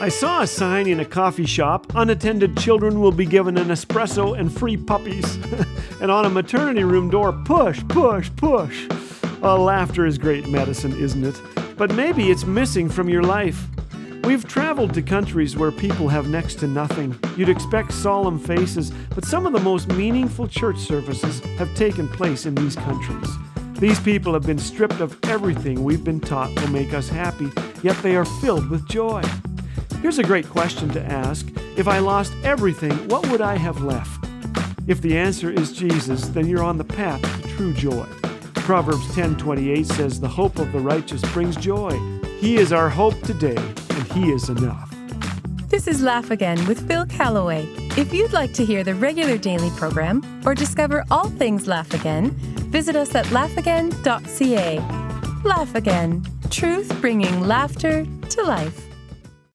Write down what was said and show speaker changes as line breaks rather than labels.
I saw a sign in a coffee shop unattended children will be given an espresso and free puppies. and on a maternity room door, push, push, push. Uh, laughter is great medicine, isn't it? But maybe it's missing from your life. We've traveled to countries where people have next to nothing. You'd expect solemn faces, but some of the most meaningful church services have taken place in these countries. These people have been stripped of everything we've been taught will make us happy, yet they are filled with joy. Here's a great question to ask If I lost everything, what would I have left? If the answer is Jesus, then you're on the path to true joy. Proverbs 10:28 says the hope of the righteous brings joy. He is our hope today, and he is enough.
This is Laugh Again with Phil Callaway. If you'd like to hear the regular daily program or discover all things Laugh Again, visit us at laughagain.ca. Laugh Again, truth bringing laughter to life.